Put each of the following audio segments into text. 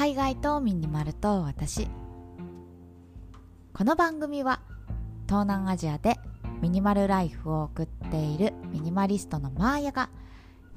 海外とミニマルと私。この番組は東南アジアでミニマルライフを送っているミニマリストのマーヤが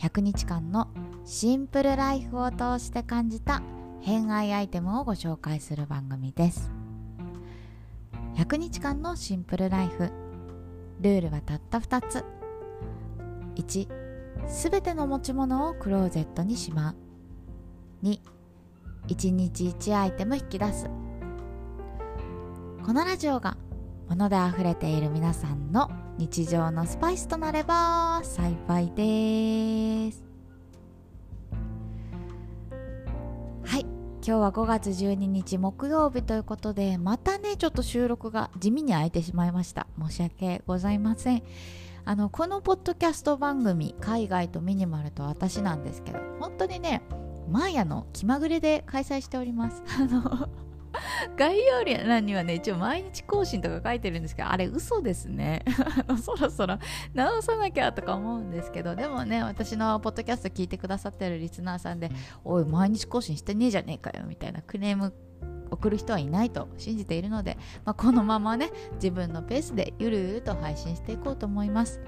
100日間のシンプルライフを通して感じた偏愛アイテムをご紹介する番組です。100日間のシンプルライフルールはたった2つ。1すべての持ち物をクローゼットにしまう。2 1日1アイテム引き出す。このラジオが物で溢れている皆さんの日常のスパイスとなれば幸いです。はい今日は5月12日木曜日ということでまたねちょっと収録が地味に空いてしまいました。申し訳ございません。あのこのポッドキャスト番組「海外とミニマルと私」なんですけど本当にねマーヤの気まぐれで開催しております あの概要欄にはね、一応毎日更新とか書いてるんですけど、あれ嘘ですね。そろそろ 直さなきゃとか思うんですけど、でもね、私のポッドキャスト聞いてくださってるリスナーさんで、おい、毎日更新してねえじゃねえかよ、みたいなクレーム送る人はいないと信じているので、まあ、このままね、自分のペースでゆるゆると配信していこうと思います。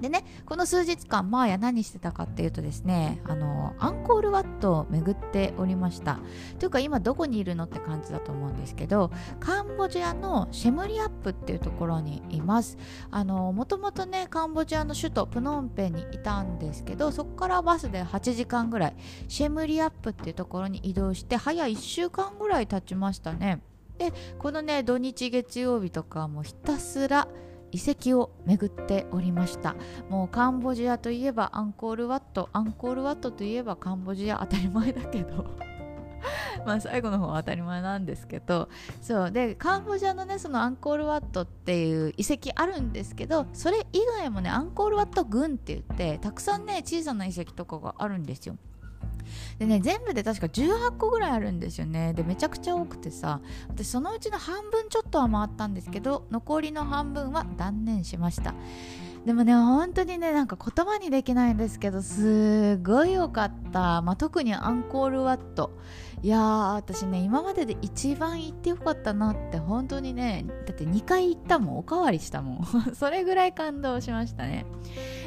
でねこの数日間マーヤ何してたかっていうとですねあのアンコールワットを巡っておりました。というか今どこにいるのって感じだと思うんですけどカンボジアのシェムリアップっていうところにいます。あのもともとねカンボジアの首都プノンペンにいたんですけどそこからバスで8時間ぐらいシェムリアップっていうところに移動して早1週間ぐらい経ちましたね。でこのね土日月曜日とかもひたすら遺跡を巡っておりました。もうカンボジアといえばアンコールワット。アンコールワットといえばカンボジア当たり前だけど。まあ最後の方は当たり前なんですけど。そう。でカンボジアのねそのアンコールワットっていう遺跡あるんですけどそれ以外もねアンコールワット群って言ってたくさんね小さな遺跡とかがあるんですよ。でね全部で確か18個ぐらいあるんですよね。でめちゃくちゃ多くてさ私そのうちの半分ちょっとは回ったんですけど残りの半分は断念しました。でもね本当にねなんか言葉にできないんですけどすごい良かった、まあ、特にアンコールワット。いやー私ね今までで一番行ってよかったなって本当にねだって2回行ったもんおかわりしたもん。それぐらい感動しましたね。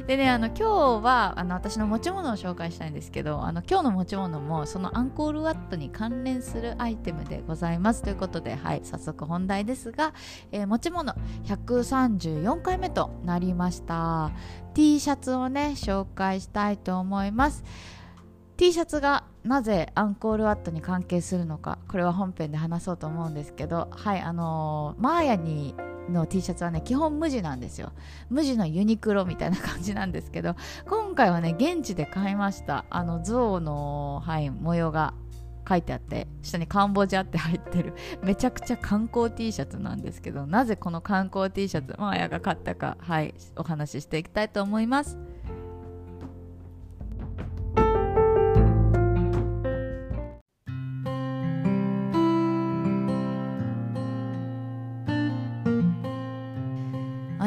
でねあの今日はあの私の持ち物を紹介したいんですけどあの今日の持ち物もそのアンコールワットに関連するアイテムでございます。ということではい早速本題ですが、えー、持ち物。134回目となりました。T シャツをね紹介したいと思います。T シャツがなぜアンコールワットに関係するのかこれは本編で話そうと思うんですけどはいあのー、マーヤにの T シャツはね基本無地なんですよ。無地のユニクロみたいな感じなんですけど今回はね現地で買いましたあの象の、はい、模様が書いてあって下にカンボジアって入ってる。めちゃくちゃ観光 T シャツなんですけどなぜこの観光 T シャツマーヤが買ったかはいお話ししていきたいと思います。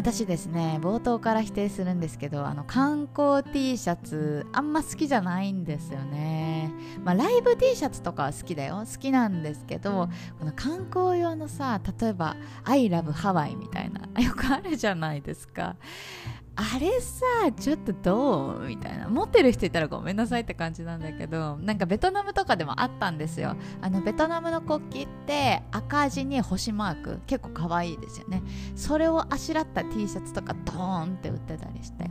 私ですね冒頭から否定するんですけどあの観光 T シャツあんま好きじゃないんですよね。まあライブ T シャツとかは好きだよ。好きなんですけどこの観光用のさ例えば「I love ハワイ」みたいな よくあるじゃないですかあれさちょっとどう？みたいな。持ってる人いたらごめんなさいって感じなんだけどなんかベトナムとかでもあったんですよ。あのベトナムの国旗って赤字に星マーク。結構可愛いですよね。それをあしらった T シャツとかドーンって売ってたりして。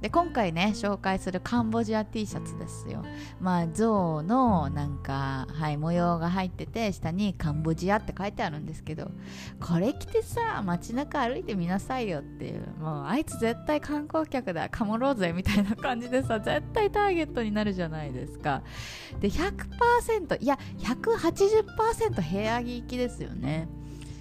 で今回ね紹介するカンボジア T シャツですよ。まあ象のなんかはい模様が入ってて下にカンボジアって書いてあるんですけどこれ着てさ街中歩いてみなさいよっていう。もうあいつ絶対観光客だ。かもろうぜみたいな感じでさ絶対ターゲットになるじゃないですか。で100%いや180%部屋着行きですよね。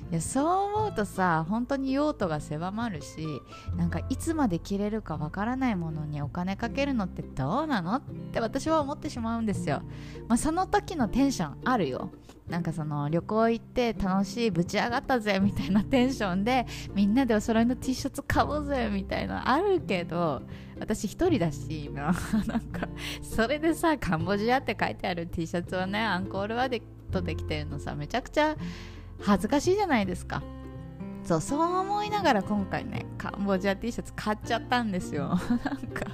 いやそう思うとさ本当に用途が狭まるしなんかいつまで着れるかわからないものにお金かけるのってどうなのって私は思ってしまうんですよ、まあ、その時のテンションあるよ。なんかその旅行行って楽しいぶち上がったぜみたいなテンションでみんなでお揃いの T シャツ買おうぜみたいなあるけど私一人だし今なんかそれでさカンボジアって書いてある T シャツはねアンコールワードできてるのさめちゃくちゃ恥ずかしいじゃないですか。そうそう思いながら今回ねカンボジア T シャツ買っちゃったんですよ。なんか。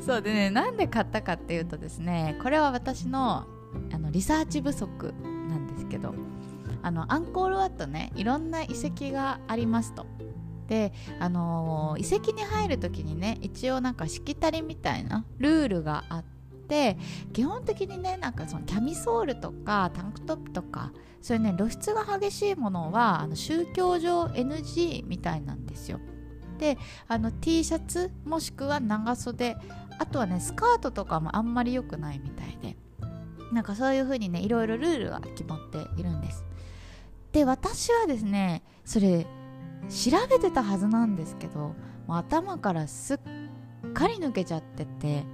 そうでねなんで買ったかっていうとですねこれは私のあのリサーチ不足なんですけどあのアンコールワットねいろんな遺跡がありますと。で、あのー、遺跡に入る時にね一応なんかしきたりみたいなルールがあって基本的にねなんかそのキャミソールとかタンクトップとかそういうね露出が激しいものはあの宗教上 NG みたいなんですよ。であの T シャツもしくは長袖あとはねスカートとかもあんまり良くないみたいでなんかそういう風にねいろいろルールが決まっているんです。で私はですねそれ調べてたはずなんですけどもう頭からすっかり抜けちゃってて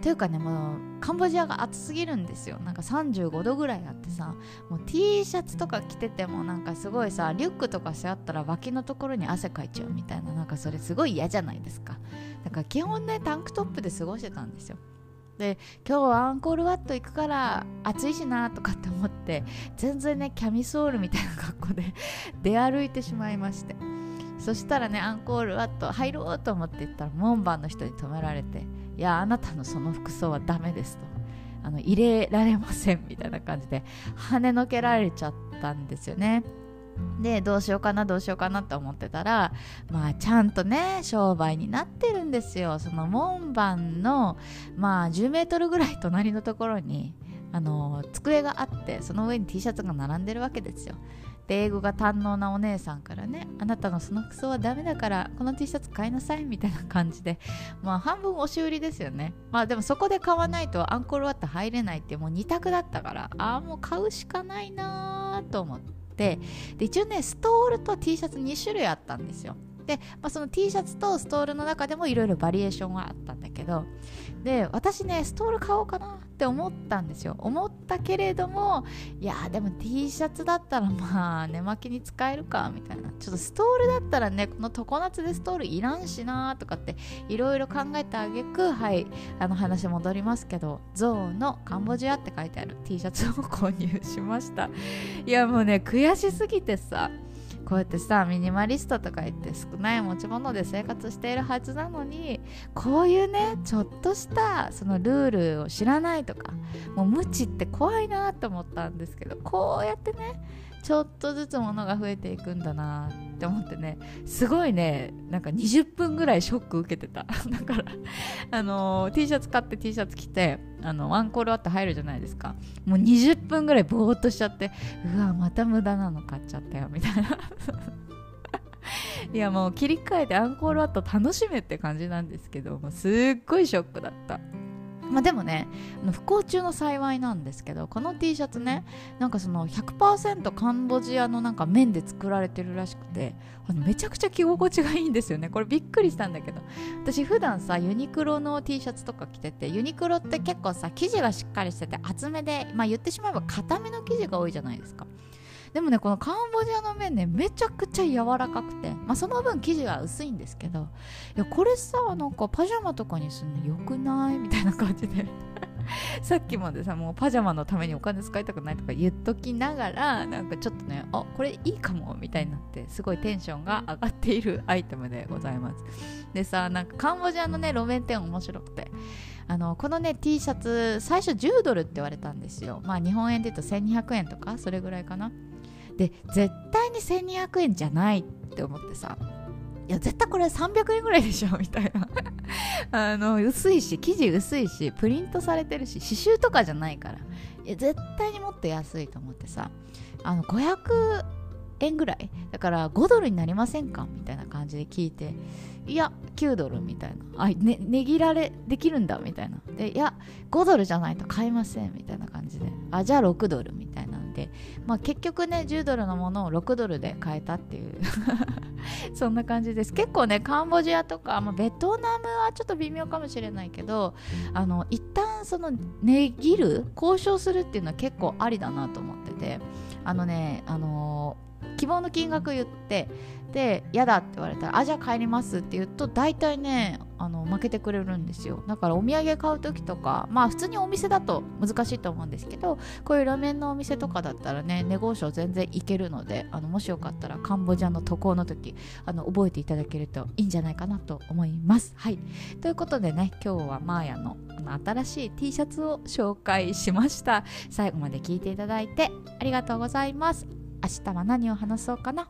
というかねもうカンボジアが暑すぎるんですよ。なんか35度ぐらいあってさもう T シャツとか着ててもなんかすごいさリュックとか背負ったら脇のところに汗かいちゃうみたいななんかそれすごい嫌じゃないですか。だから基本ねタンクトップで過ごしてたんですよ。で今日はアンコールワット行くから暑いしなとかって思って全然ねキャミソールみたいな格好で 出歩いてしまいまして。そしたらねアンコールワット入ろうと思って行ったら門番の人に止められていやあなたのその服装はダメですと。あの入れられませんみたいな感じで跳ねのけられちゃったんですよね。でどうしようかなどうしようかなって思ってたらまあちゃんとね商売になってるんですよ。その門番のまあ10メートルぐらい隣のところにあの机があってその上に T シャツが並んでるわけですよ。英語が堪能なお姉さんからねあなたのその服装はダメだからこの T シャツ買いなさいみたいな感じで まあ半分押し売りですよね。まあでもそこで買わないとアンコールワット入れないってもう2択だったからああもう買うしかないなと思ってで一応ねストールと T シャツ2種類あったんですよ。で、まあ、その T シャツとストールの中でもいろいろバリエーションはあったんだけどで私ねストール買おうかなって思ったんですよ。思ったけれどもいやでも T シャツだったらまあ寝巻きに使えるかみたいな。ちょっとストールだったらねこの常夏でストールいらんしなとかっていろいろ考えてあげくはいあの話戻りますけどゾウのカンボジアって書いてある T シャツを購入しました。いやもうね悔しすぎてさこうやってさミニマリストとか言って少ない持ち物で生活しているはずなのにこういうねちょっとしたそのルールを知らないとかもう無知って怖いなと思ったんですけどこうやってねちょっとずつ物が増えていくんだなって思ってね。すごいね。なんか20分ぐらいショック受けてた。だからあのー、T シャツ買って T シャツ着てあのワンコールワット入るじゃないですか。もう20分ぐらいぼーっとしちゃってうわまた無駄なの買っちゃったよみたいな。いやもう切り替えてアンコールワット楽しめって感じなんですけどもすっごいショックだった。まあ、でもね不幸中の幸いなんですけどこの T シャツねなんかその100%カンボジアのなんか綿で作られてるらしくてあのめちゃくちゃ着心地がいいんですよね。これびっくりしたんだけど。私普段さユニクロの T シャツとか着ててユニクロって結構さ生地がしっかりしてて厚めでまあ言ってしまえば固めの生地が多いじゃないですか。でもねこのカンボジアの麺ねめちゃくちゃ柔らかくて、まあ、その分生地は薄いんですけどいやこれさなんかパジャマとかにするのよくない？みたいな感じで。さっきまでさもうパジャマのためにお金使いたくないとか言っときながらなんかちょっとねあこれいいかもみたいになってすごいテンションが上がっている アイテムでございます。でさなんかカンボジアのね路面店面白くてあのこのね T シャツ最初10ドルって言われたんですよ。まあ日本円で言うと1200円とかそれぐらいかな。で絶対に1200円じゃないって思ってさ。いや絶対これ300円ぐらいでしょみたいな。あの薄いし生地薄いしプリントされてるし刺繍とかじゃないから。いや絶対にもっと安いと思ってさ。あの500円ぐらい？だから5ドルになりませんか？みたいな感じで聞いて。いや9ドルみたいな。あね値切られできるんだみたいな。でいや5ドルじゃないと買えませんみたいな感じで。あじゃあ6ドルみたいな。で、まあ、結局ね10ドルのものを6ドルで買えたっていう。そんな感じです。結構ねカンボジアとか、まあ、ベトナムはちょっと微妙かもしれないけどあの一旦その値切る交渉するっていうのは結構ありだなと思ってて。あのねあの希望の金額言ってで嫌だって言われたらあじゃあ帰りますって言うと大体ねあの負けてくれるんですよ。だからお土産買う時とかまあ普通にお店だと難しいと思うんですけどこういうラーメンのお店とかだったらねネゴーショ全然いけるのであのもしよかったらカンボジアの渡航の時あの覚えていただけるといいんじゃないかなと思います。はい。ということでね今日はマーヤの新しい T シャツを紹介しました。最後まで聞いていただいてありがとうございます。明日は何を話そうかな？